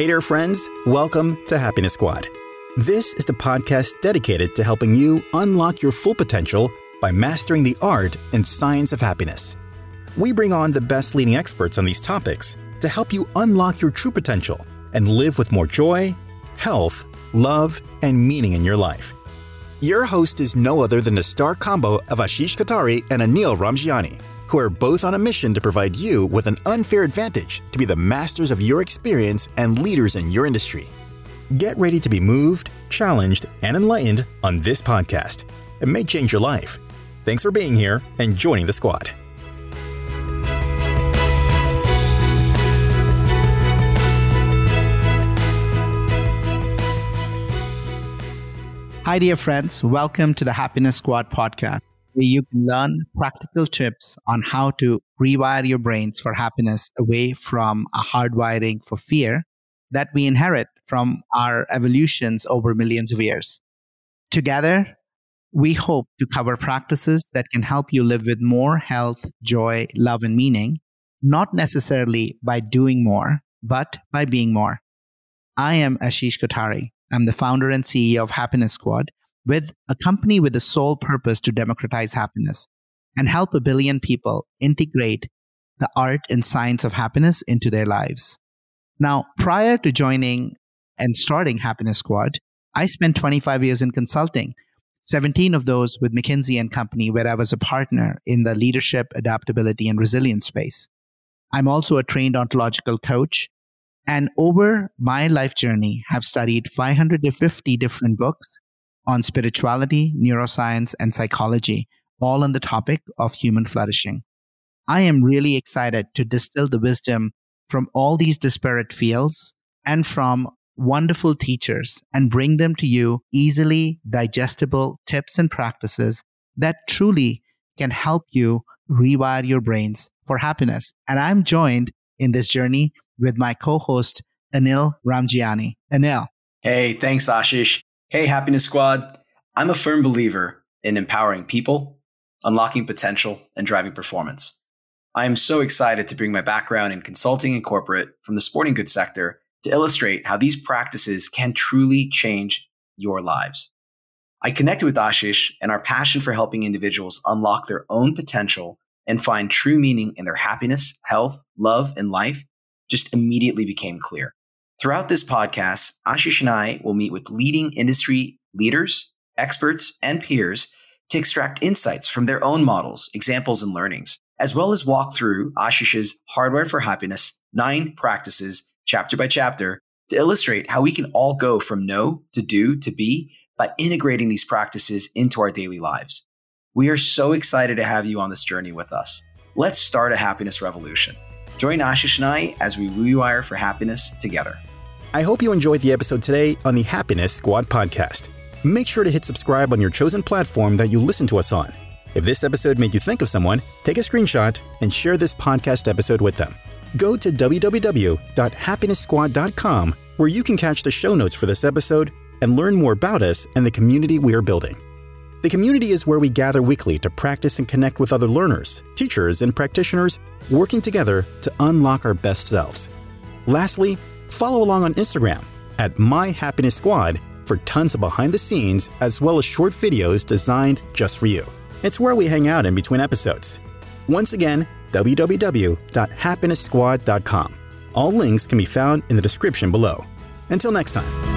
Hey there, friends. Welcome to Happiness Squad. This is the podcast dedicated to helping you unlock your full potential by mastering the art and science of happiness. We bring on the best leading experts on these topics to help you unlock your true potential and live with more joy, health, love, and meaning in your life. Your host is no other than the star combo of Ashish Kothari and Anil Ramjiani, who are both on a mission to provide you with an unfair advantage to be the masters of your experience and leaders in your industry. Get ready to be moved, challenged, and enlightened on this podcast. It may change your life. Thanks for being here and joining the squad. Hi, dear friends. Welcome to the Happiness Squad podcast, where you can learn practical tips on how to rewire your brains for happiness away from a hardwiring for fear that we inherit from our evolutions over millions of years. Together, we hope to cover practices that can help you live with more health, joy, love, and meaning, not necessarily by doing more, but by being more. I am Ashish Kothari. I'm the founder and CEO of Happiness Squad, with a company with the sole purpose to democratize happiness and help a billion people integrate the art and science of happiness into their lives. Now, prior to joining and starting Happiness Squad, I spent 25 years in consulting, 17 of those with McKinsey and Company, where I was a partner in the leadership, adaptability, and resilience space. I'm also a trained ontological coach and over my life journey, have studied 550 different books on spirituality, neuroscience, and psychology, all on the topic of human flourishing. I am really excited to distill the wisdom from all these disparate fields and from wonderful teachers and bring them to you easily digestible tips and practices that truly can help you rewire your brains for happiness. And I'm joined in this journey with my co host, Anil Ramjiani. Anil. Hey, thanks, Ashish. Hey, Happiness Squad. I'm a firm believer in empowering people, unlocking potential, and driving performance. I am so excited to bring my background in consulting and corporate from the sporting goods sector to illustrate how these practices can truly change your lives. I connected with Ashish and our passion for helping individuals unlock their own potential and find true meaning in their happiness, health, love, and life just immediately became clear. Throughout this podcast, Ashish and I will meet with leading industry leaders, experts, and peers to extract insights from their own models, examples, and learnings, as well as walk through Ashish's Hardwired for Happiness nine practices, chapter by chapter, to illustrate how we can all go from know to do to be by integrating these practices into our daily lives. We are so excited to have you on this journey with us. Let's start a happiness revolution. Join Ashish and I as we rewire for happiness together. I hope you enjoyed the episode today on the Happiness Squad podcast. Make sure to hit subscribe on your chosen platform that you listen to us on. If this episode made you think of someone, take a screenshot and share this podcast episode with them. Go to www.happinesssquad.com where you can catch the show notes for this episode and learn more about us and the community we are building. The community is where we gather weekly to practice and connect with other learners, teachers, and practitioners working together to unlock our best selves. Lastly, follow along on Instagram at My Happiness Squad for tons of behind the scenes as well as short videos designed just for you. It's where we hang out in between episodes. Once again, www.happinesssquad.com. All links can be found in the description below. Until next time.